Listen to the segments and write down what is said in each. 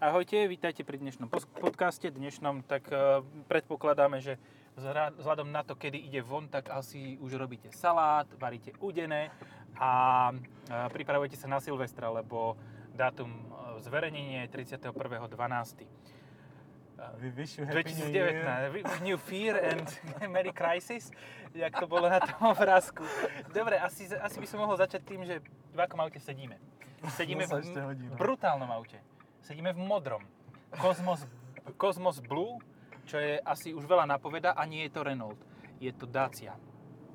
Ahojte, vítajte pri dnešnom podcaste. Dnešnom tak uh, predpokladáme, že vzhľa- vzhľadom na to, kedy ide von, tak asi už robíte salát, varíte udené a uh, pripravujete sa na Silvestra, lebo dátum uh, zverejnenia je 31.12. We wish you happy new 2019. year. New Fear and Merry Crisis, jak to bolo na tom obrázku. Dobre, asi, asi by som mohol začať tým, že v akom aute sedíme. Sedíme v no. brutálnom aute. Sedíme v modrom. Cosmos, Cosmos Blue, čo je asi už veľa napoveda a nie je to Renault. Je to Dacia.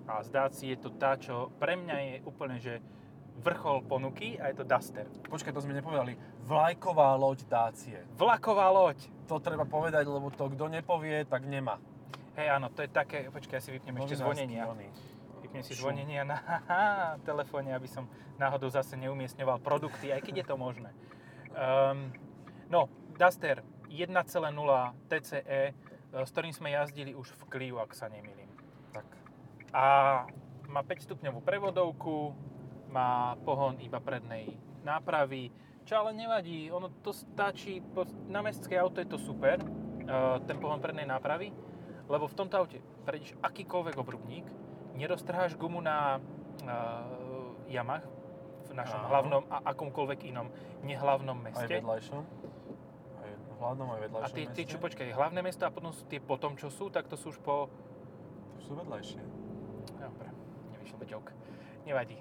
A z Dacia je to tá, čo pre mňa je úplne, že vrchol ponuky a je to Duster. Počkaj, to sme nepovedali. Vlajková loď Dácie. Vlaková loď. To treba povedať, lebo to kto nepovie, tak nemá. Hej, áno, to je také, počkaj, ja si vypnem ešte zvonenia. oný. Vypnem si Šum. zvonenia na telefóne, aby som náhodou zase neumiestňoval produkty, aj keď je to možné. Um, no, Duster 1.0 TCE, e, s ktorým sme jazdili už v Clio, ak sa nemýlim. Tak. A má 5 stupňovú prevodovku, má pohon iba prednej nápravy, čo ale nevadí, ono to stačí, na mestské auto je to super, eh, ten pohon prednej nápravy, lebo v tomto aute prejdeš akýkoľvek obrubník, neroztrháš gumu na uh, jamach v našom Áno. hlavnom a akomkoľvek inom nehlavnom meste. vedľajšom. Aj v hlavnom, aj A vedľajšom tie, tie, meste. čo počkaj, hlavné mesto a potom sú tie potom, čo sú, tak to sú už po... To sú vedľajšie. Dobre, nevyšiel by joke. Nevadí.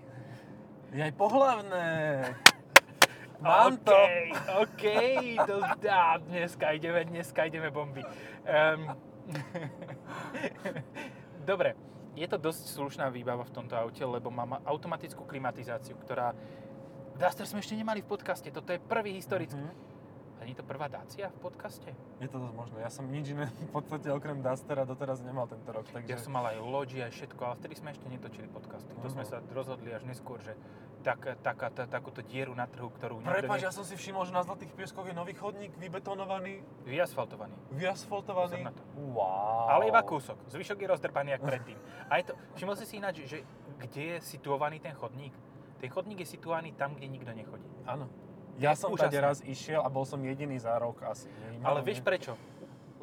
Je aj pohlavné. Mám to. OK, to, á, dneska ideme, dneska ideme bomby. Um, Dobre, je to dosť slušná výbava v tomto aute, lebo má ma- automatickú klimatizáciu, ktorá... Duster sme ešte nemali v podcaste, toto je prvý historický. Mhm. A je to prvá Dacia v podcaste? Je to dosť možné. Ja som nič iné v podstate okrem Dustera doteraz nemal tento rok, takže... Ja som mal aj Logi, aj všetko, ale vtedy sme ešte netočili podcasty. To sme sa rozhodli až neskôr, že tak, taká, ta, takúto dieru na trhu, ktorú Prepač, ne- ja som si všimol, že na Zlatých pieskoch je nový chodník, vybetonovaný, vyasfaltovaný. vyasfaltovaný. Wow. Ale iba kúsok. Zvyšok je rozdrbaný jak predtým. A je to, všimol si si ináč, že kde je situovaný ten chodník? Ten chodník je situovaný tam, kde nikto nechodí. Áno. Ja som úžasné. tady raz išiel a bol som jediný za rok asi. Nie, Ale vieš prečo?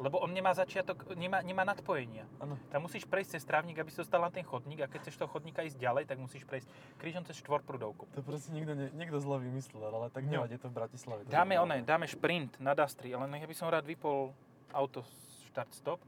Lebo on nemá začiatok, nemá, nemá nadpojenia. Áno. Tam musíš prejsť cez trávnik, aby si dostal na ten chodník a keď chceš toho chodníka ísť ďalej, tak musíš prejsť krížom cez štvorprúdovku. To proste niekto, ne, niekto zle vymyslel, ale tak No. nevadí, to v Bratislave. Dáme one, dáme šprint na Dastri, ale nech by som rád vypol auto start stop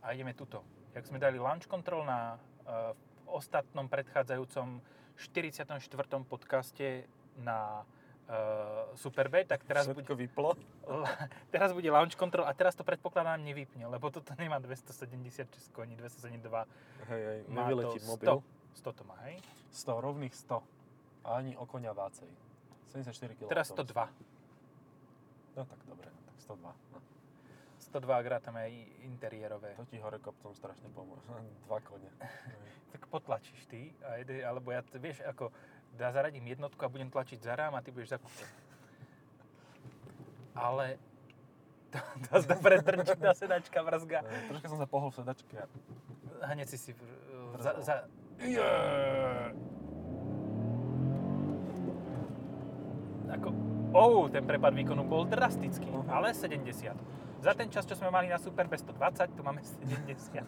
a ideme tuto. Jak sme dali launch control na uh, ostatnom predchádzajúcom 44. podcaste na uh, Superbay, tak teraz bude, Všetko vyplo. teraz bude launch control a teraz to predpokladám nevypne, lebo toto nemá 276 koní, 272. Hej, hej, nevyletí mobil. 100 to má, hej? 100, rovných 100. A ani o konia vácej. 74 kg. Teraz 102. No tak dobre, tak 102. No. 102 ak rátame aj interiérové. To ti hore kopcom strašne pomôže. Dva kone. tak potlačíš ty, a jede, alebo ja, vieš, ako dá zaradím jednotku a budem tlačiť za rám a ty budeš za kúpom. Ale to, dosť dobre drčí tá sedačka vrzga. No, Troška som sa pohol v sedačke. Hneď si si vr- za, za, ako, oh, ten prepad výkonu bol drastický, Mhm. ale 70. Za ten čas, čo sme mali na Super B120, tu máme 70.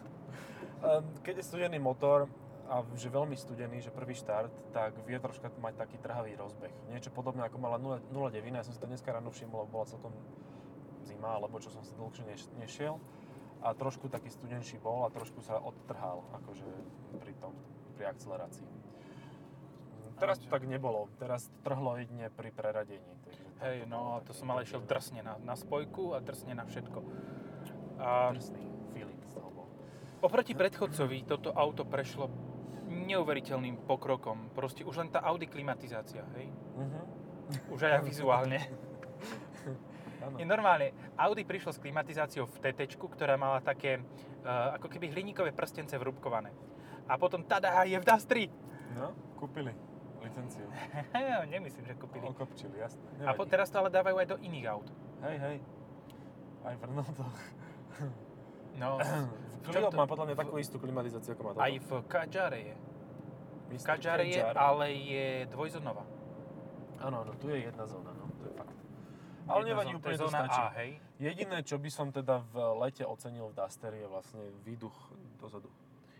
Ehm, Keď je studený motor a že veľmi studený, že prvý štart, tak vie troška mať taký trhavý rozbeh. Niečo podobné ako mala 0,9, ja som si to dneska ráno všimol, bola celkom zima, alebo čo som si dlhšie neš- nešiel. A trošku taký studenší bol a trošku sa odtrhal, akože pri tom, pri akcelerácii. Teraz to tak nebolo, teraz trhlo jedine pri preradení. Takže Hej, no, to som ale išiel drsne na, na spojku a drsne na všetko. A Drsný feeling z toho bol. oproti predchodcovi toto auto prešlo neuveriteľným pokrokom. Proste už len tá Audi klimatizácia, hej? Mhm. Už aj vizuálne. Je normálne, Audi prišlo s klimatizáciou v TT, ktorá mala také, uh, ako keby hliníkové prstence vrúbkované. A potom tada, je v Dastri. No, kúpili licenciu. Nemyslím, že kúpili. Okopčili, jasné. A po, teraz to ale dávajú aj do iných aut. Hej, hej. Aj v Renaultoch. No, Clio má podľa mňa takú istú klimatizáciu, ako má toto. aj v Kadžare je. Mr. Kadžare je, ale je dvojzónová. Áno, áno, tu je jedna zóna, no, to je fakt. Ale nevadí, úplne to stačí. A, hej. Jediné, čo by som teda v lete ocenil v Duster je vlastne výduch dozadu.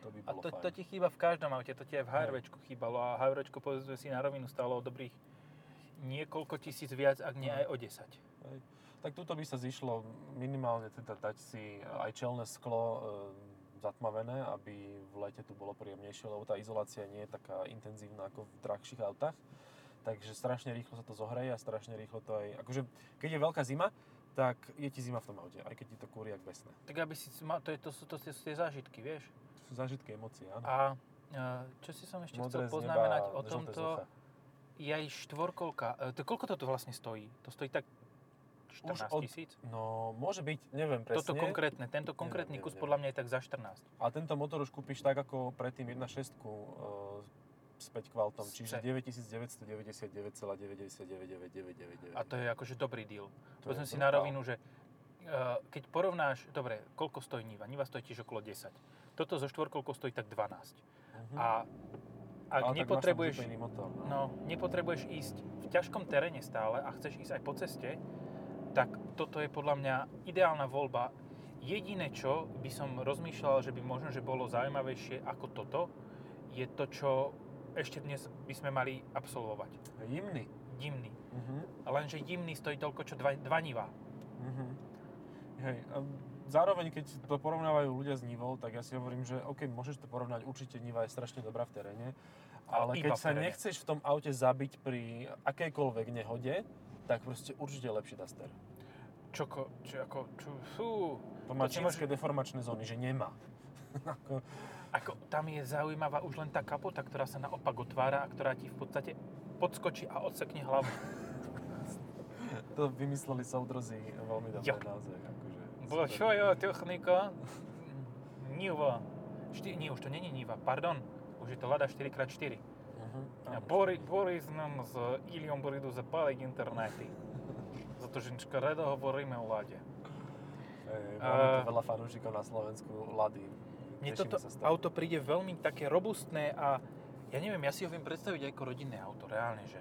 To by A bolo to, fajn. to ti chýba v každom aute, to ti aj v HRVčku chýbalo a HRVčko povedzme si na rovinu stalo o dobrých niekoľko tisíc viac, ak nie aj o 10. Hej. Tak tuto by sa zišlo minimálne teda dať si aj čelné sklo e, zatmavené, aby v lete tu bolo príjemnejšie, lebo tá izolácia nie je taká intenzívna ako v drahších autách. Takže strašne rýchlo sa to zohreje a strašne rýchlo to aj... Akože, keď je veľká zima, tak je ti zima v tom aute, aj keď ti to kúri jak besné. Tak aby si, to, je, to, sú, to sú tie zážitky, vieš. To sú zážitky, emócie, áno. A čo si som ešte Modré chcel neba, poznamenať o tomto, je aj štvorkolka. E, to, koľko to tu vlastne stojí? To stojí tak 14 od- tisíc? No, môže byť, neviem presne. Toto konkrétne, tento konkrétny neviem, kus neviem. podľa mňa je tak za 14. A tento motor už kúpiš tak, ako predtým 1.6 uh, s 5 kvaltom, čiže Se. 9999,999999. A to je akože dobrý deal. Je si na rovinu, že uh, keď porovnáš, dobre, koľko stojí Niva? Niva stojí tiež okolo 10. Toto zo štvorkolkou stojí tak 12. Mhm. A ak Ale nepotrebuješ, motor. No. no, nepotrebuješ ísť v ťažkom teréne stále a chceš ísť aj po ceste, tak toto je podľa mňa ideálna voľba. Jediné, čo by som rozmýšľal, že by možno, že bolo zaujímavejšie ako toto, je to, čo ešte dnes by sme mali absolvovať. Jimny. Dimný. Mhm. Lenže dimný stojí toľko, čo dva, dva Niva. Mhm. Hej, a zároveň keď to porovnávajú ľudia s Nivou, tak ja si hovorím, že OK, môžeš to porovnať, určite Niva je strašne dobrá v teréne, ale iba keď sa nechceš v tom aute zabiť pri akejkoľvek nehode, tak proste určite lepší Duster. Čo, ko, čo, ako, čo, fú. To má To čínske deformačné zóny, že nemá. Ako, Ako, tam je zaujímavá už len tá kapota, ktorá sa naopak otvára a ktorá ti v podstate podskočí a odsekne hlavu. to vymysleli soudrozi veľmi dobre Jo. naozaj. Akože, super. čo je technika? Niva. Šty, nie, už to není Niva, pardon. Už je to Lada 4x4. Mhm. A Áno, Bori, Boris nám s Iliom Boridu zapáliť internety. Za to, že rado hovoríme o Lade. Hej, máme tu A- veľa fanúšikov na Slovensku, Lady. Mne toto auto príde veľmi také robustné a ja neviem, ja si ho viem predstaviť ako rodinné auto, reálne, že,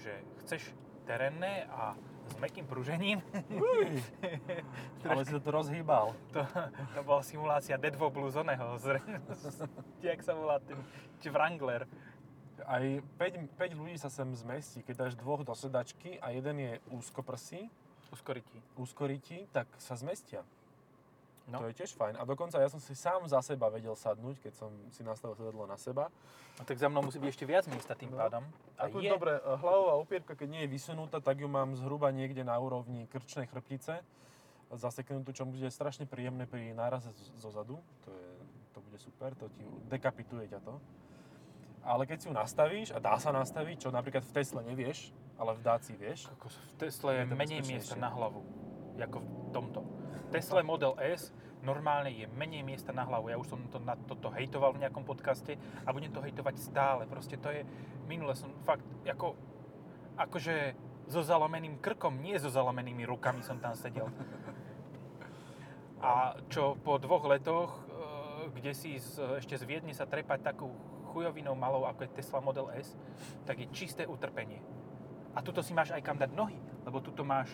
že chceš terénne a s mäkkým pružením. Uj, ale si to tu rozhýbal. To, to bola simulácia Deadvo Blues oného, z, z, jak sa volá ten Wrangler. Aj 5, 5 ľudí sa sem zmestí. Keď dáš dvoch do sedačky a jeden je úzkoprsý, Uskorití. úzkorití, tak sa zmestia. No. To je tiež fajn. A dokonca ja som si sám za seba vedel sadnúť, keď som si nastavil sedadlo na seba. No tak za mnou musí byť ešte viac miesta tým No. pádom. A Ako je, dobre, e, hlavová opierka, keď nie je vysunutá, tak ju mám zhruba niekde na úrovni krčnej chrbtice zaseknutú, čo bude strašne príjemné pri náraze zo zadu. To, je, to bude super, to ti dekapituje ťa to. Ale keď si ju nastavíš, a dá sa nastaviť, čo napríklad v Tesle nevieš, ale v Daci vieš, v Tesle je menej miesta na hlavu, ako v tomto. V Tesle Model S normálne je menej miesta na hlavu. Ja už som to, na toto hejtoval v nejakom podcaste a budem to hejtovať stále. Proste to je, minule som fakt, ako, akože so zalomeným krkom, nie so zalomenými rukami som tam sedel. A čo po dvoch letoch, e, kde si z, ešte z Viedne sa trepať takú chujovinou malou, ako je Tesla Model S, tak je čisté utrpenie. A tuto si máš aj kam dať nohy, lebo tuto máš,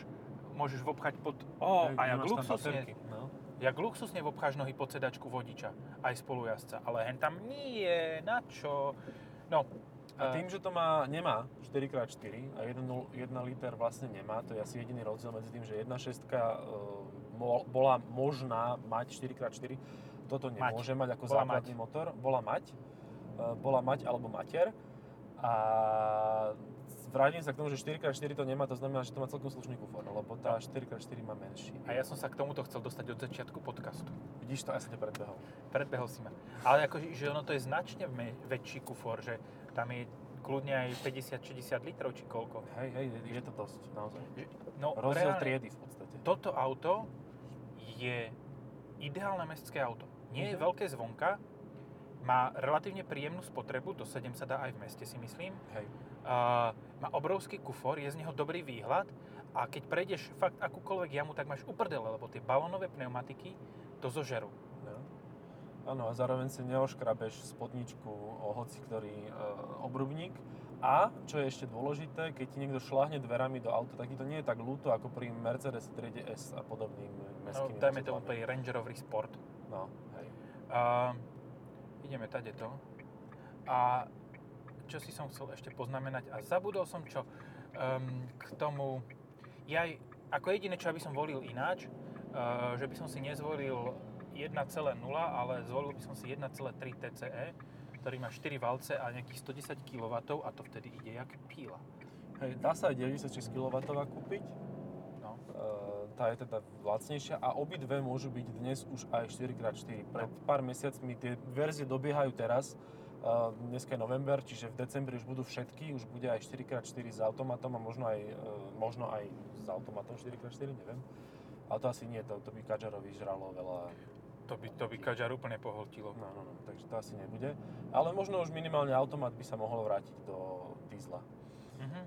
môžeš vopchať pod... Hej, a jak luxusne, No. jak luxusne vopcháš nohy pod sedačku vodiča, aj spolujazca. Ale hen tam nie, na čo? No, A e, tým, že to má, nemá 4x4 a 1, 1 liter vlastne nemá, to je asi jediný rozdiel medzi tým, že 1.6 uh, bola možná mať 4x4, toto Mať. nemôže mať, ako Bola základný motor. Bola mať. Uh, bola mať alebo mater. A vrátim sa k tomu, že 4x4 to nemá, to znamená, že to má celkom slušný kufor, lebo tá 4x4 má menší. a ja som sa k tomuto chcel dostať od začiatku podcastu. Vidíš to, ja som ťa predbehol. Predbehol si ma. Ale akože, že ono to je značne väčší kufor, že tam je kľudne aj 50-60 litrov, či koľko. Hej, hej, je to dosť, naozaj. No, Rozdiel reálne, triedy v podstate. Toto auto je ideálne mestské auto. Nie je Mhm. veľké zvonka, má relatívne príjemnú spotrebu, do 7 sa dá aj v meste si myslím. Hej. Uh, má obrovský kufor, je z neho dobrý výhľad a keď prejdeš fakt akúkoľvek jamu, tak máš uprdele, lebo tie balónové pneumatiky to zožerú. No. Áno, a zároveň si neoškrabeš spodničku o hoci ktorý e, obrubník A, čo je ešte dôležité, keď ti niekto šláhne dverami do auta, tak ti to nie je tak ľúto ako pri Mercedes triede S a podobným No, mestskými dajme to vozidlami. pri Range Rover Sport. No, hej. Ideme tade to. A čo si som chcel ešte poznamenať a zabudol som čo um, k tomu, ja ako jediné, čo by som volil ináč, uh, že by som si nezvolil 1,0, ale zvolil by som si 1,3 TCE, ktorý má 4 valce a nejakých 110 kW a to vtedy ide jak píla. hej. Dá sa aj 96 kW kúpiť, No. e, tá je teda lacnejšia a obidve môžu byť dnes už aj 4x4. Pred pár mesiacmi tie verzie dobiehajú teraz, e, dneska je november, čiže v decembri už budú všetky, už bude aj 4x4 s automatom a možno aj, e, možno aj s automatom 4x4, neviem. Ale to asi nie, to, to by Kadžarovi žralo veľa To by, to by Kadžar úplne pohltilo. No, no, no, takže to asi nebude. Ale možno už minimálne automat by sa mohol vrátiť do diesla. Mhm.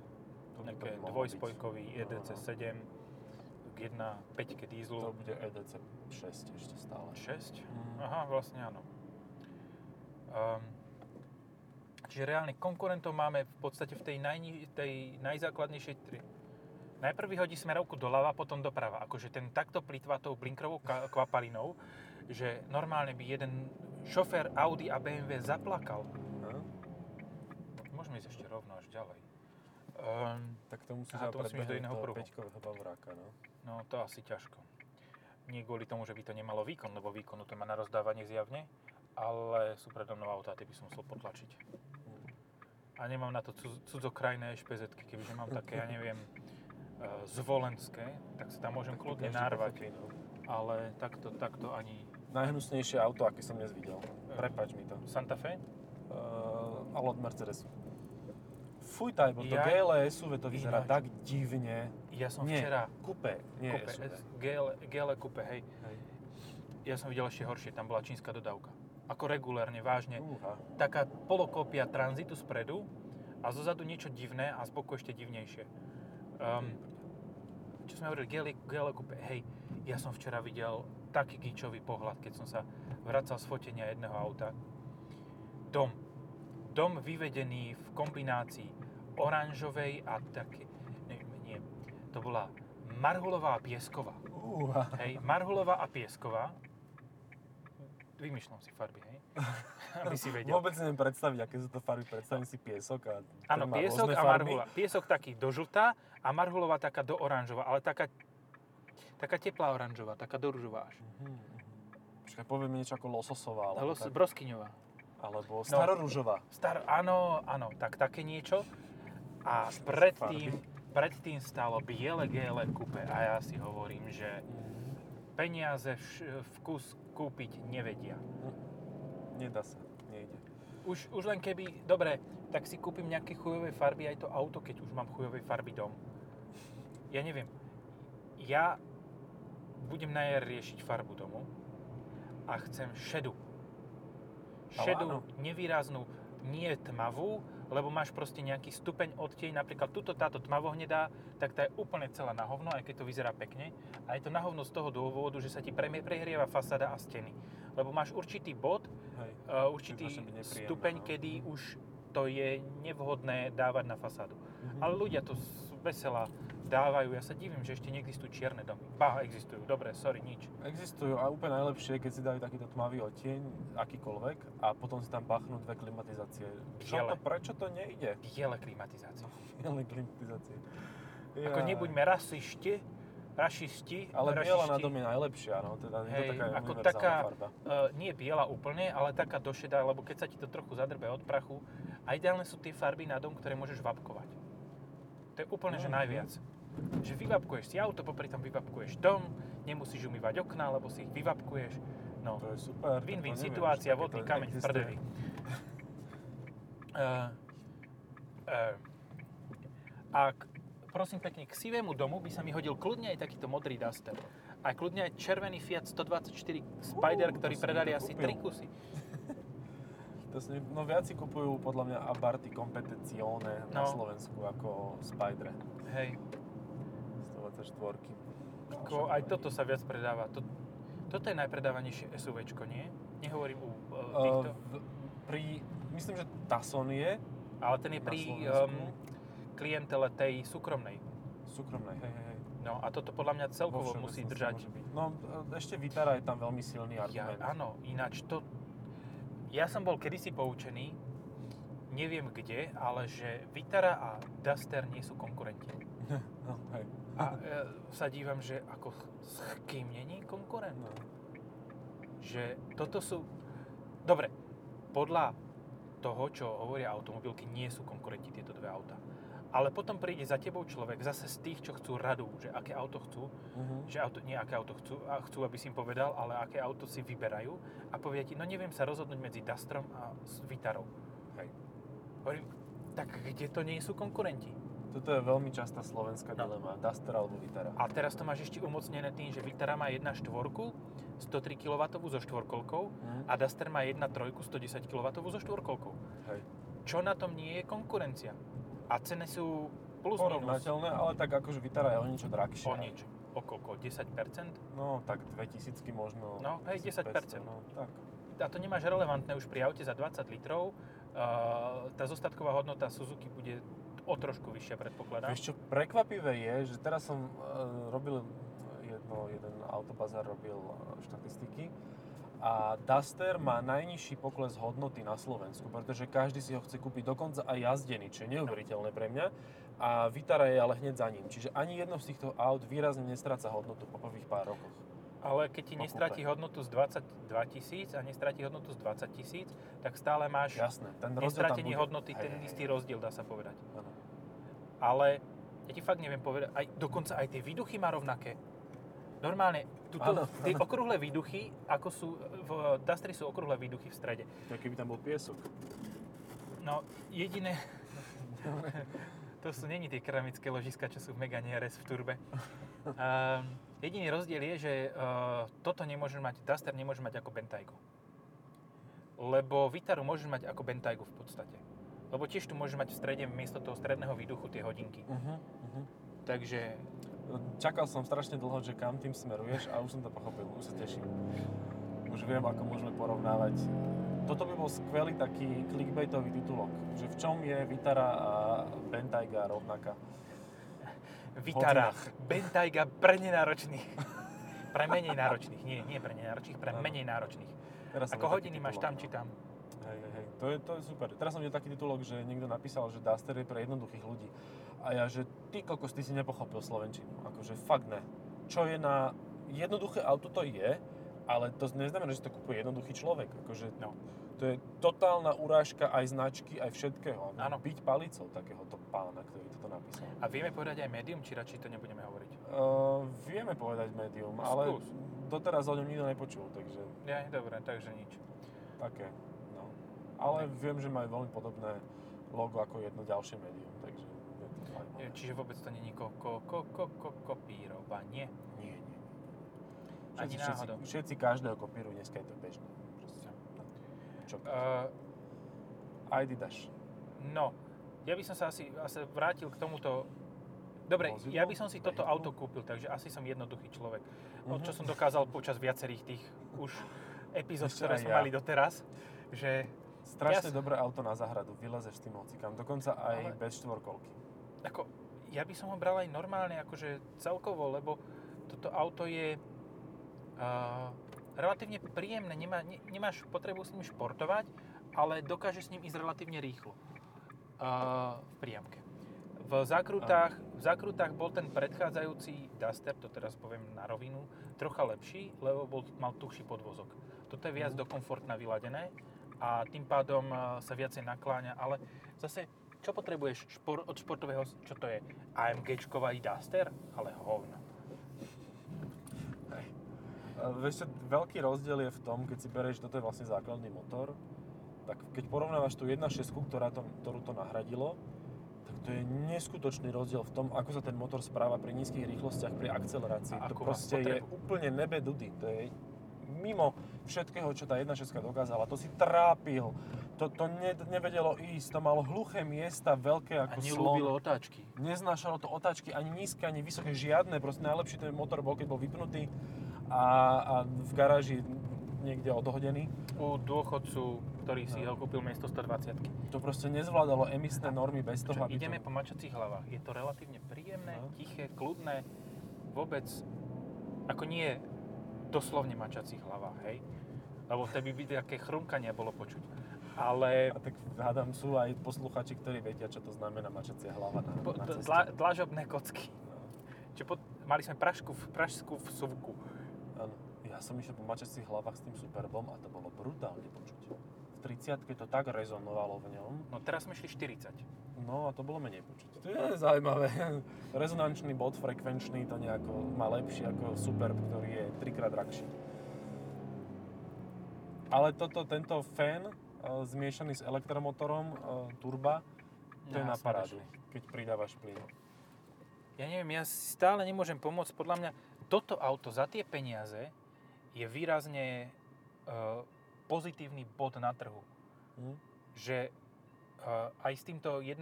To by, to by dvojspojkový byť. No, no, no. EDC7 k 1.5 To dízlu. bude EDC 6 ešte stále. 6? Mm. Aha, vlastne áno. Um, čiže reálne konkurentov máme v podstate v tej, najni, tej najzákladnejšej tri. Najprv vyhodí smerovku doľava, potom doprava. Akože ten takto plýtva tou blinkrovou kvapalinou, že normálne by jeden šofér Audi a BMW zaplakal. No, Môžeme ísť ešte rovno až ďalej. Um, tak to musíš Aha, to musím ísť do iného pruhu. peťkového bavoráka, no. No to asi ťažko. Nie kvôli tomu, že by to nemalo výkon, lebo výkonu to má na rozdávanie zjavne, ale sú predo mnou autá, tie by som musel potlačiť. A nemám na to cud- cudzokrajné špz kebyže mám také, ja neviem, e, zvolenské, tak sa tam môžem Tak kľudne narvať, no. ale takto, takto ani Najhnusnejšie auto, aké som dnes videl. Prepač mi to. Santa Fe? Uh, ale od Mercedesu. Fuj, tajbo, to Ja- GLE SUV to vyzerá Ináč. tak divne. Ja som nie, včera... Coupé, nie Coupe, SUV. GL, GL Coupe, hej. Hej. Ja som videl ešte horšie, tam bola čínska dodávka. Ako regulérne, vážne. Uha. Taká polokópia tranzitu spredu a zozadu niečo divné a z boku ešte divnejšie. Um, čo sme hovorili, GL, GL Coupe, hej, ja som včera videl taký gíčový pohľad, keď som sa vracal z fotenia jedného auta. Dom. Dom vyvedený v kombinácii oranžovej a také, nie, nie, to bola marhulová a piesková. Uha. Hej, marhulová a piesková. Vymýšľam si farby, hej? Aby si vedel. Vôbec neviem predstaviť, aké sú to farby. Predstavím si piesok a Áno, piesok a marhula. Piesok taký do žltá a marhulová taká do oranžová, ale taká, taká teplá oranžová, taká do ružová až. Mhm, mhm. Počkaj, povieme niečo ako lososová, alebo, Los, tak, broskyňová. alebo starorúžová. Star, áno, áno, tak také niečo. A predtým, predtým stálo biele GL kúpe a ja si hovorím, že peniaze vkus kúpiť nevedia. Nedá sa, nejde. Už, už len keby, dobre, tak si kúpim nejaké chujové farby aj to auto, keď už mám chujové farby dom. Ja neviem, ja budem na jar riešiť farbu domu a chcem šedu. Šedu, nevýraznú, nie tmavú, lebo máš proste nejaký stupeň odtieň, napríklad tuto táto tmavohnedá, tak tá je úplne celá na hovno, aj keď to vyzerá pekne. A je to na hovno z toho dôvodu, že sa ti pre- prehrieva fasáda a steny. Lebo máš určitý bod, Hej. uh, určitý nepríjemné, stupeň, no. kedy už to je nevhodné dávať na fasádu. Mhm. Ale ľudia to s- vesela dávajú. Ja sa divím, že ešte neexistujú čierne domy. Ba, existujú. Dobre, sorry, nič. Existujú a úplne najlepšie, keď si dajú takýto tmavý odtieň, akýkoľvek, a potom si tam bachnú dve klimatizácie. Čo Biele. to, prečo to nejde? Biele klimatizácie. Biele klimatizácie. Ako Jaj. nebuďme rasisti, rasisti, Ale biela na dom je najlepšia, no, teda je to taká ako taká- farba. Uh, nie biela úplne, ale taká došedá, lebo keď sa ti to trochu zadrbe od prachu, a ideálne sú tie farby na dom, ktoré môžeš vapkovať. To je úplne, že Mhm. najviac. Že vyvapkuješ si auto, popri tom vyvapkuješ dom, nemusíš umývať okná, lebo si ich vyvapkuješ. No, To je super. win-win neviem, situácia, že vodný kameň v prdeli. Uh, uh, a k, prosím pekne, k sivému domu by sa mi hodil kľudne aj takýto modrý Duster. A kľudne aj červený Fiat 124 Spider, Uú, ktorý predali asi kúpil. 3 kusy. To si, no viac si kupujú podľa mňa Abarty Competizione na No. Slovensku ako Spider. Hej, 124. ako aj toto sa viac predáva. To, toto je najpredávanejšie SUVčko, nie? Nehovorím u uh, týchto. Uh, v, pri, myslím, že Tason je, Ale ten je pri um, klientele tej súkromnej. Súkromnej, hej, hej. No a toto podľa mňa celkovo Vo musí držať. No, e, ešte Vitara je tam veľmi silný Ja, argument. áno, ináč to... Ja som bol kedysi poučený, neviem kde, ale že Vitara a Duster nie sú konkurenti. no, hej. A e, sa dívam, že ako s kým není konkurent? No. Že toto sú... Dobre, podľa toho, čo hovoria automobilky, nie sú konkurenti tieto dve auta. Ale potom príde za tebou človek, zase z tých, čo chcú radu, že aké auto chcú, Mhm. že auto, nie aké auto chcú, a chcú, aby si im povedal, ale aké auto si vyberajú a povedia ti, no neviem sa rozhodnúť medzi Dustrom a Vitarou. Hej. Hovorím, tak kde to nie sú konkurenti? Toto je veľmi častá slovenská No. dilema. Duster alebo Vitara. A teraz to máš ešte umocnené tým, že Vitara má 1 štvorku, 103 kW so štvorkolkou Mhm. a Duster má 1 trojku, 110 kW so štvorkolkou. Hej. Čo na tom nie je konkurencia? A ceny sú plus minus Porovnateľné, ale tak akože Vitara je o niečo drahšia. o niečo. O koľko? 10%? No, tak 2000 možno. No, hej, 1500, 10%. No, tak. a to nemáš relevantné už pri aute za 20 litrov. Tá zostatková hodnota Suzuki bude o trošku vyššia, predpokladám. Vieš čo, prekvapivé je, že teraz som uh, robil jedno, jeden autobazár robil uh, štatistiky a Duster má najnižší pokles hodnoty na Slovensku, pretože každý si ho chce kúpiť dokonca aj jazdený, čo je neuveriteľné pre mňa. A Vitara je ale hneď za ním. Čiže ani jedno z týchto aut výrazne nestráca hodnotu po prvých pár rokoch. Ale keď ti nestratí hodnotu z 22 tisíc a nestratí hodnotu z 20 tisíc, tak stále máš Jasné, ten nestratenie hodnoty, ten hej, istý rozdiel, dá sa povedať. Áno. Ale ja ti fakt neviem povedať, aj, dokonca aj tie výduchy má rovnaké. Normálne, tuto, Áno, tie áno. okrúhle výduchy, ako sú, v Dustri sú okrúhle výduchy v strede. To je, keby tam bol piesok. No, jediné... to sú není tie keramické ložiska, čo sú v Megane RS v turbe. Um, jediný rozdiel je, že uh, toto nemôže mať, Duster nemôže mať ako Bentaygu. Lebo Vitaru môžeš mať ako Bentaygu v podstate. Lebo tiež tu môžeš mať v strede, miesto toho stredného výduchu, tie hodinky. Uh-huh, uh-huh. Takže Čakal som strašne dlho, že kam tým smeruješ a už som to pochopil, už sa teším. Už viem, ako môžeme porovnávať. Toto by bol skvelý taký clickbaitový titulok, že v čom je Vitara a Bentayga rovnaká. Vitara, hodinách. Bentayga pre nenáročných. pre menej náročných, nie, nie pre nenáročných, pre Áno. menej náročných. Teraz Ako hodiny taký máš titulok, tam či tam. Hej, hej. To je, to je super. Teraz som videl taký titulok, že niekto napísal, že Duster je pre jednoduchých ľudí. A ja, že ty kokos, ty si nepochopil Slovenčinu. Akože fakt ne. Čo je na jednoduché auto to je, ale to neznamená, že to kúpuje jednoduchý človek. Akože No. To je totálna urážka aj značky, aj všetkého. Áno. Byť palicou takéhoto pána, ktorý toto napísal. A vieme povedať aj médium, či radšej to nebudeme hovoriť? Uh, vieme povedať médium, ale Skús. doteraz o ňom nikto nepočul, takže Ja, dobre, takže nič. také. No. Ale viem, že majú veľmi podobné logo ako jedno ďalšie médium, takže je to. Je- Čiže vôbec to není ko, ko, ko, ko, ko, kopírovanie. Nie, nie. Ani Všetci, všetci, náhodou. všetci každého kopírujú, dneska je to bežné. Čo? Uh, Adidas. no, ja by som sa asi, asi vrátil k tomuto... Dobre, Vozidlo? ja by som si toto Vehikul? auto kúpil, takže asi som jednoduchý človek. No, Mhm. čo som dokázal počas viacerých tých už epizód, ktoré sme ja. mali doteraz, že Strašne Ja dobré auto na záhradu, vylezeš s tým hocikam, dokonca aj Ale- bez štvorkolky. ako, ja by som ho bral aj normálne, akože celkovo, lebo toto auto je uh, relatívne príjemné, Nemá, ne, nemáš potrebu s ním športovať, ale dokážeš s ním ísť relatívne rýchlo uh, v príjamke. V zakrutách, v zakrutách bol ten predchádzajúci Duster, to teraz poviem na rovinu, trocha lepší, lebo bol, mal tuchší podvozok. Toto je viac Mhm. do komfortna vyladené a tým pádom uh, sa viacej nakláňa, ale zase čo potrebuješ špor, od športového, čo to je? AMGčkový Duster? Ale hovno. A Vieš veľký rozdiel je v tom, keď si berieš, toto je vlastne základný motor, tak keď porovnávaš tú 1.6, ktorá to, ktorú to nahradilo, tak to je neskutočný rozdiel v tom, ako sa ten motor správa pri nízkych rýchlostiach, pri akcelerácii. A to proste je úplne nebe dudy. To je mimo všetkého, čo tá 1.6 dokázala. To si trápil, to, to ne, nevedelo ísť, to malo hluché miesta, veľké A ako nelúbilo slon. otáčky. Neznášalo to otáčky ani nízke, ani vysoké, žiadne. Proste najlepší ten motor bol, keď bol vypnutý a, a v garáži niekde odhodený. U dôchodcu, ktorý si No. ho kúpil miesto 120 To proste nezvládalo emisné normy bez toho, aby ideme to... po mačacích hlavách. Je to relatívne príjemné, No. tiché, kľudné, vôbec, ako nie doslovne mačacích hlavách, hej? Lebo vtedy by také chrumkanie bolo počuť. Ale A tak hádam, sú aj posluchači, ktorí vedia, čo to znamená mačacia hlava na, po, na ceste. dla, dlažobné kocky. No, Čiže pod, mali sme prašku, pražskú vsuvku. Áno. Ja som išiel po mačacích hlavách s tým Superbom a to bolo brutálne počuť. V 30 to tak rezonovalo v ňom, No teraz sme šli 40. no a to bolo menej počuť. To je zaujímavé. Rezonančný bod, frekvenčný, to nejako má lepší ako Superb, ktorý je trikrát drahší. Ale toto, tento fén e, zmiešaný s elektromotorom e, turba, to je Ja na sme parádu, keď pridávaš plyn. Ja neviem, ja si stále nemôžem pomôcť. Podľa mňa toto auto za tie peniaze je výrazne uh, pozitívny bod na trhu. Hm? Že uh, aj s týmto 1,0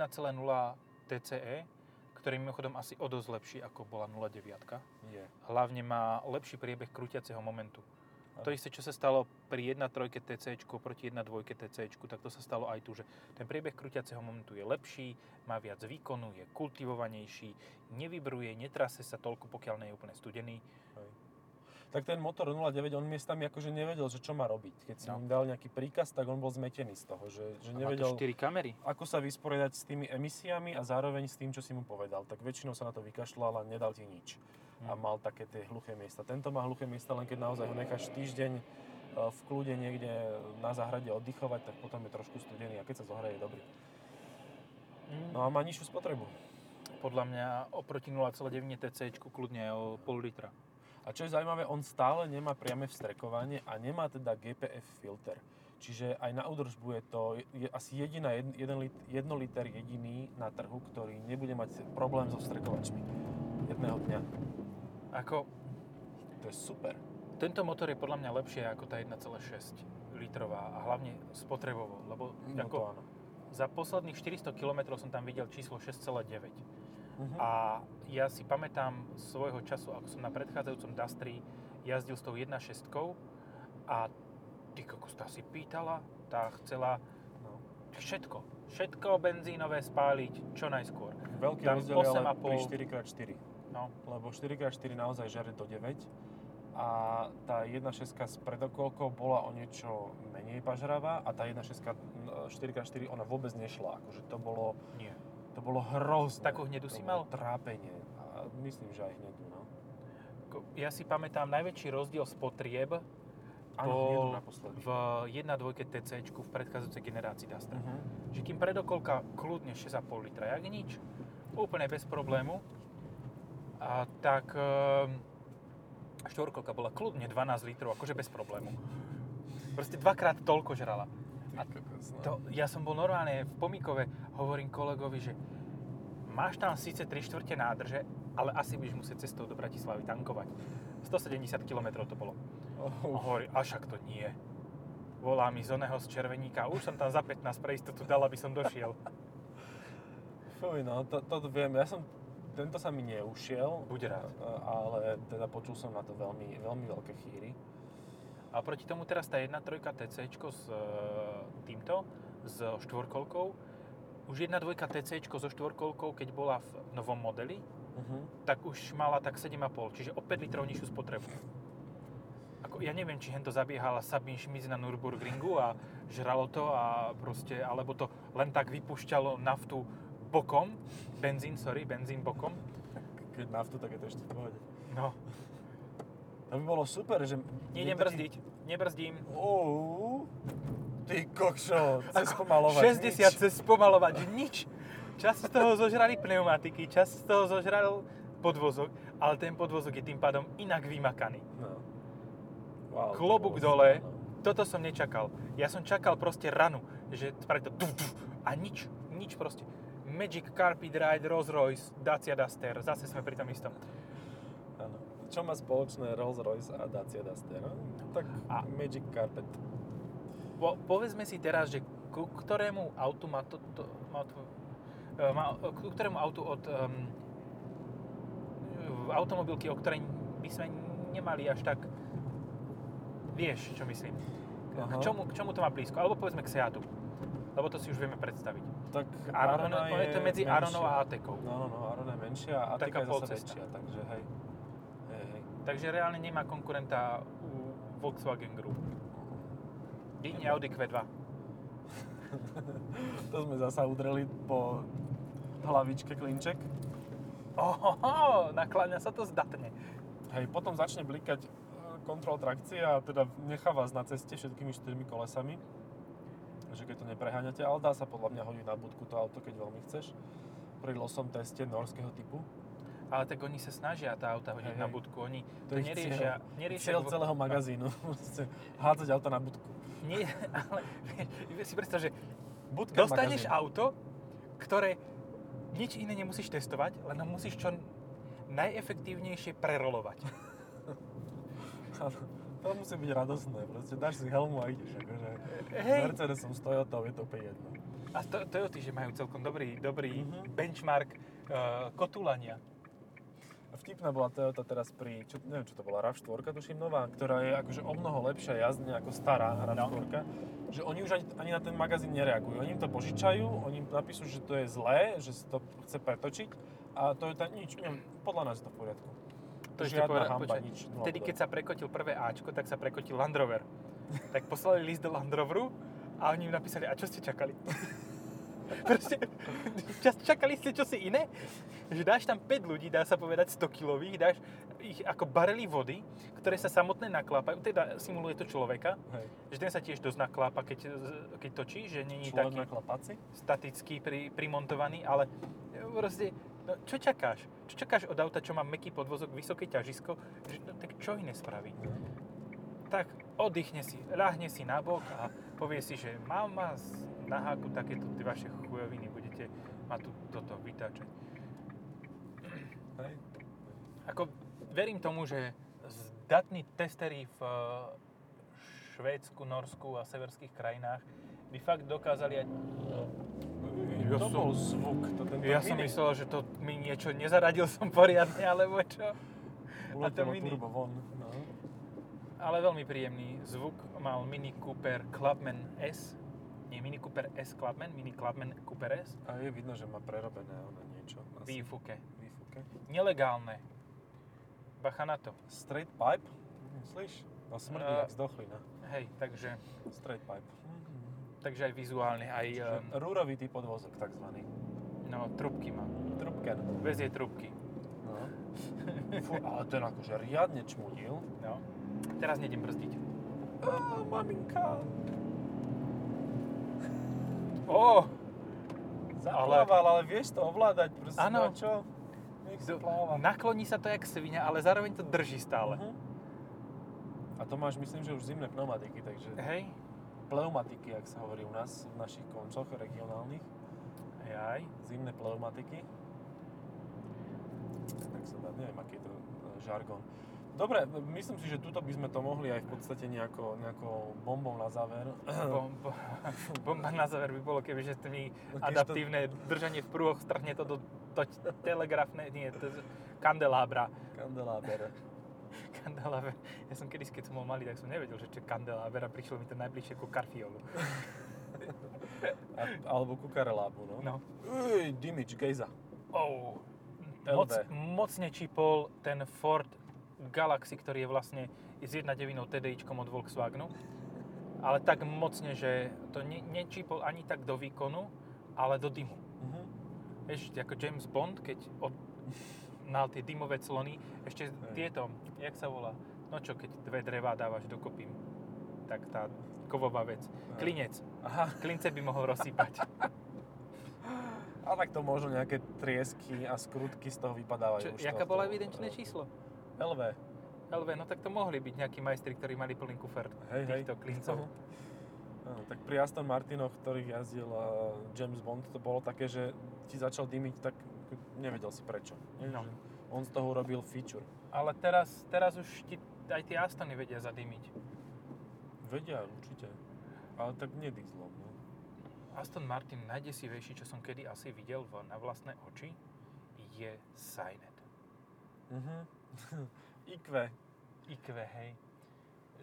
TCE, ktorý je mimochodom asi o dosť lepší ako bola 0,9, Je. hlavne má lepší priebeh krútiaceho momentu. To isté, čo sa stalo pri 1.3 TC proti 1.2 TC, tak to sa stalo aj tu, že ten priebeh krútiaceho momentu je lepší, má viac výkonu, je kultivovanejší, nevybruje, netrase sa toľko, pokiaľ nie je úplne studený. Tak ten motor 09, on miestami akože nevedel, že čo má robiť. Keď si No. im dal nejaký príkaz, tak on bol zmetený z toho, že, že nevedel, to 4 kamery. ako sa vysporiadať s tými emisiami a zároveň s tým, čo si mu povedal. Tak väčšinou sa na to vykašľal a nedal ti nič. A mal také tie hluché miesta. Tento má hluché miesta len keď naozaj ho necháš týždeň e, v kľude niekde na záhrade oddychovať, tak potom je trošku studený a keď sa zohraje, je dobrý. Mm, No a má nižšiu spotrebu. Podľa mňa oproti 0,9 TC kľudne o pol litra. A čo je zaujímavé, on stále nemá priame vstrekovanie a nemá teda GPF filter. Čiže aj na údržbu je to je asi jediná, jed, jeden lit, jedno liter jediný na trhu, ktorý nebude mať problém so vstrekovačmi jedného dňa. Ako, To je super. tento motor je podľa mňa lepšie ako tá 1,6 litrová a hlavne spotrebovo, lebo No ako áno. za posledných 400 km som tam videl číslo 6,9. Mhm. A ja si pamätám svojho času, ako som na predchádzajúcom Dastri jazdil s tou 1.6 a ty kokos, tá si pýtala, tá chcela No. všetko, všetko benzínové spáliť čo najskôr. Veľký Tam rozdiel ale 8,5. pri 4x4. No, Lebo 4x4 naozaj žere do 9 a tá 1.6 s predokolkou bola o niečo menej pažravá a tá 1.6 4x4 ona vôbec nešla. Akože to bolo, nie. to bolo hrozné. Takú hnedu To si mal? Trápenie. A myslím, že aj hnedu, no. Ja si pamätám najväčší rozdiel spotrieb bol v 1.2 TC v predchádzajúcej generácii Dastra. Mhm. Že kým predokolka kľudne 6,5 litra, jak nič, úplne bez problému. A tak ehm, štvorkolka bola kľudne 12 litrov, akože bez problému. Proste dvakrát toľko žrala. A no. To, ja som bol normálne v Pomíkove, hovorím kolegovi, že máš tam síce 3 štvrte nádrže, ale asi budeš musieť cestou do Bratislavy tankovať. 170 km to bolo. A Oh, hovorí, a však to nie. Volá mi z oného z Červeníka, už som tam za 15 pre istotu dal, aby som došiel. Fuj, no, to, to viem. Ja som, tento sa mi neušiel. Buď rád. a- Ale teda počul som na to veľmi, veľmi veľké chýry. A proti tomu teraz tá 1.3 TC s e, týmto, s štvorkolkou, už 1.2 TC so štvorkolkou, keď bola v novom modeli, Mhm. tak už mala tak 7,5, čiže o 5 litrov nižšiu spotrebu. Ako, ja neviem, či hento zabiehala Sabine Schmitz na Nürburgringu a žralo to a proste, alebo to len tak vypúšťalo naftu bokom, benzín, sorry, benzín bokom. Keď naftu, tak je to ešte v pohode. No, To by bolo super, že... nejdem niekto ti- brzdiť, nebrzdím. Uú, ty kokšo, cez pomalovať 60 cez spomalovať, nič. Čas z toho zožrali pneumatiky, čas z toho zožral podvozok, ale ten podvozok je tým pádom inak vymakaný. No. Wow, to Klobúk bolo dole, no. toto som nečakal. Ja som čakal proste ranu, že spraví to duf, duf, a nič, nič proste. Magic Carpet Ride, Rolls Royce, Dacia Duster, zase sme pri tom istom. Áno. Čo má spoločné Rolls Royce a Dacia Duster? No? Tak A- Magic Carpet. Po, povedzme si teraz, že ku ktorému autu má to, to má to e, má, ku ktorému autu od um, automobilky, o ktorej by sme nemali až tak Vieš, čo myslím. K čomu, k čomu to má blízko? Alebo povedzme k Seatu. Lebo to si už vieme predstaviť. Tak Aron, Arona ono je to medzi menšia. Aronou a Atekou. No, no, no, Arona je menšia a Taká Atika je zase väčšia, takže hej. Hej, hej. Takže reálne nemá konkurenta u Volkswagen Group. Jedine Audi Q2. To sme zasa udreli po hlavičke klinček. Ohoho, nakláňa sa to zdatne. Hej, potom začne blikať e, kontrol trakcie a teda nechá vás na ceste všetkými štyrmi kolesami. Že keď to nepreháňate, ale dá sa podľa mňa hodiť na budku to auto, keď veľmi chceš. Pri losom teste norského typu. Ale tak oni sa snažia tá auta hodiť Hej, na budku. Oni To to, neriešia. cieľ. neriešia Cieľ celého magazínu. Hádzať auto na budku. Nie, ale vieš, si predstav, že Budka dostaneš magazín. auto, ktoré nič iné nemusíš testovať, len ho musíš čo najefektívnejšie prerolovať. To musí byť radosné. Proste dáš si helmu a ideš. Akože Hej. Mercedesom s Toyotou je to úplne jedno. A to, Toyoty, že majú celkom dobrý, dobrý Mhm. benchmark uh, kotúlania. A Vtipná bola Toyota teraz pri, čo, neviem čo to bola, RAV4 tuším nová, ktorá je akože o mnoho lepšia jazdne ako stará RAV4. Že oni už ani, ani na ten magazín nereagujú. Oni im to požičajú, oni im napíšu, že to je zlé, že si to chce pretočiť a Toyota nič, neviem, podľa nás je to v poriadku. To ešte povedať, hamba, počkaj, nič. nula Vtedy, keď sa prekotil prvé Ačko, tak sa prekotil Land Rover. tak poslali list do Land Roveru a oni im napísali, a čo ste čakali? Proste, čakali ste čosi iné? Že dáš tam 5 ľudí, dá sa povedať 100 kilových, dáš ich ako barely vody, ktoré sa samotné naklápajú, teda simuluje to človeka, Hej. že ten sa tiež dosť naklápa, keď, keď točí, že není Človek taký statický, pri, primontovaný, ale proste, no, čo čakáš? Čo čakáš od auta, čo má meký podvozok, vysoké ťažisko? No, tak čo iné spraví? Tak oddychne si, ľahne si na bok a povie si, že mám vás na háku takéto tie vaše chujoviny, budete ma tu toto vytáčať. Ako verím tomu, že zdatní testery v eh, Švédsku, Norsku a severských krajinách by fakt dokázali aj... Ja to som- bol zvuk. To tento Ja som mini. myslel, že to mi niečo nezaradil som poriadne, alebo čo. a to mini. turbo von. No. Ale veľmi príjemný zvuk mal Mini Cooper Clubman S. Nie, Mini Cooper S Clubman, Mini Clubman Cooper S. A je vidno, že má prerobené ono niečo. Výfuke. Výfuke. Nelegálne. Bacha na to. Straight pipe? Myslíš? No smrdí A- jak z dochlina. Hej, takže, Straight pipe. Takže aj vizuálne, aj Čiže um, rúrovitý podvozok takzvaný. no, trubky má. Trubken. Vezie trubky. No. Fú, ale ten akože riadne čmudil. No. Teraz nejdem brzdiť. Á, maminka. Ó, Zaplával, ale... vieš to ovládať proste. Áno. No čo? Nech sa pláva. nakloní sa to jak svinia, ale zároveň to drží stále. Mhm. A to máš, myslím, že už zimné pneumatiky, takže Hej, pneumatiky, ak sa hovorí u nás v našich koncoch regionálnych. jaj. Zimné pneumatiky. Tak sa dá, neviem, aký je to e, žargon. Dobre, myslím si, že tuto by sme to mohli aj v podstate nejako, nejako bombou na záver. Bom, bo, bomba na záver by bolo, keby že to mi No, adaptívne držanie v prúhoch strhne to do to telegrafné, nie, to je kandelábra. Kandeláber. Ja som kedy, keď som bol malý, tak som nevedel, že čo je kandeláber a prišlo mi to najbližšie ku karfiolu. A, alebo ku karelábu, no. No. Uj, Dimič, Gejza. Oh. Moc, moc nečípol ten Ford Galaxy, ktorý je vlastne s 1.9 TDIčkom od Volkswagenu. Ale tak mocne, že to ne, nečípol ani tak do výkonu, ale do dymu. Mhm. Vieš, ako James Bond, keď od, mal tie dymové clony, ešte Hej. tieto, jak sa volá? No čo, keď dve drevá dávaš dokopy, tak tá kovová vec. Klinec. Aha, Klince by mohol rozsýpať. a tak to možno nejaké triesky a skrutky z toho vypadávajú. Čo, už jaká tohto, bola evidenčné číslo? LV. LV, no tak to mohli byť nejakí majstri, ktorí mali plný kufer Hej, hej. týchto klincov. Áno, tak pri Aston Martinoch, ktorých jazdil uh, James Bond, to bolo také, že ti začal dymiť, tak nevedel si prečo. No. Že On z toho urobil feature. Ale teraz, teraz už ti aj tie Astony vedia zadymiť. Vedia, určite. Ale tak nie dieselom, no. Aston Martin najdesivejší, čo som kedy asi videl v, na vlastné oči, je Cynet. Mhm. IQ. IQ, hej.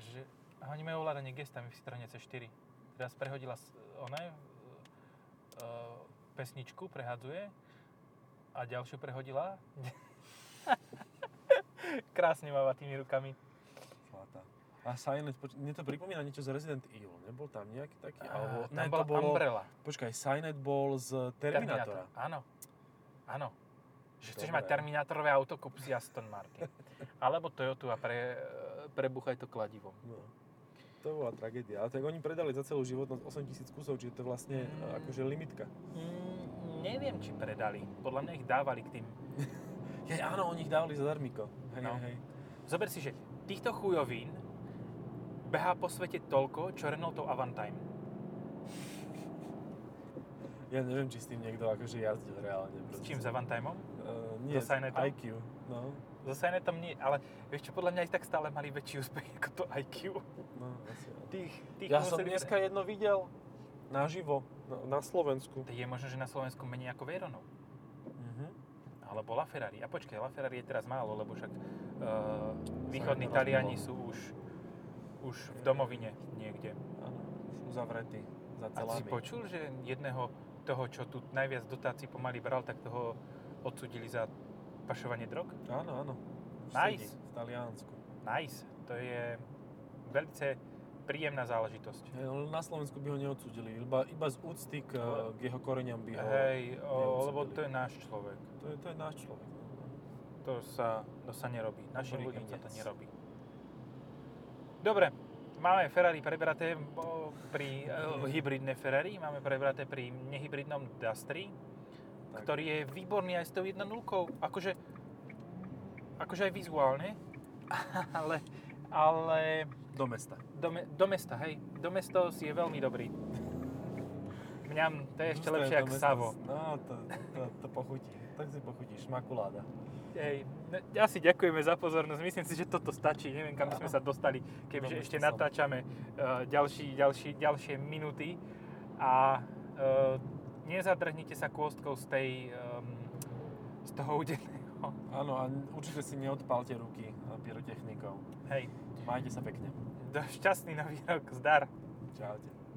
Že oni majú ovládanie gestami v Citroene C4. Teraz prehodila one, uh, pesničku, prehadzuje a ďalšiu prehodila. Krásne máva tými rukami. Zlatá. A Silent, poč- mne to pripomína niečo z Resident Evil. Nebol tam nejaký taký? Alebo, Alebo, tam bola to bolo, Umbrella. Počkaj, Silent bol z Terminátora. Áno. Áno. Že chceš mať Terminátorové auto, kúp si Aston Martin. Alebo Toyota a pre, prebuchaj to kladivom. No. To bola tragédia. Ale tak oni predali za celú životnosť 8000 kusov, čiže to je vlastne mm. akože limitka. Mm, neviem, či predali. Podľa mňa ich dávali k tým. Hej, áno, oni ich dávali za darmiko. Hej, No. hej. Zober si, že týchto chujovín behá po svete toľko, čo Renaultov Avantime. Ja neviem, či s tým niekto akože jazdil reálne. S čím? S Avantimeom? Uh, nie, So s Signetom? IQ. No, So Signetom nie, ale vieš čo, podľa mňa aj tak stále mali väčší úspech ako to IQ. no, asi. Tých, tých Ja som dneska jedno videl naživo na, na Slovensku. To je možno, že na Slovensku menej ako Veyronov. Mhm. Ale bola Ferrari. A počkaj, La Ferrari je teraz málo, lebo však uh, východní Taliani sú už, už v domovine niekde. Áno, už uzavretý za A ty si počul, že jedného toho, čo tu najviac dotácií pomaly bral, tak toho odsudili za pašovanie drog? Áno, áno. Nice. v Taliansku. Nice. To je veľmi príjemná záležitosť. Hej, ale na Slovensku by ho neodsudili, iba, iba z úcty k, k jeho koreňam by ho... Hej, o, lebo to je náš človek. To je, to je náš človek. no. To sa, to sa nerobí. Našim ľuďom sa to nerobí. Dobre, máme Ferrari prebraté o, pri uh, hybridné Ferrari, máme prebraté pri nehybridnom Dustry, Tak. ktorý je výborný aj s tou 1.0. Akože, akože aj vizuálne, ale, ale Do mesta. do, me, do mesta, hej, do mesto si je veľmi dobrý. Mňam, to je ešte Dostaje lepšie ako Savo. No, to, to, to pochutí. Tak si pochutíš, makuláda. Hej, no, asi ďakujeme za pozornosť. Myslím si, že toto stačí. Neviem, kam by sme sa dostali, kebyže Dobre, ešte som. natáčame uh, ďalší, ďalší, ďalšie minúty. A uh, nezadrhnite sa kôstkou z tej, um, z toho udeného. Áno, a určite si neodpálte ruky a pyrotechnikou. Hej, Majte sa pekne. do šťastný nový rok, zdar. Čaute.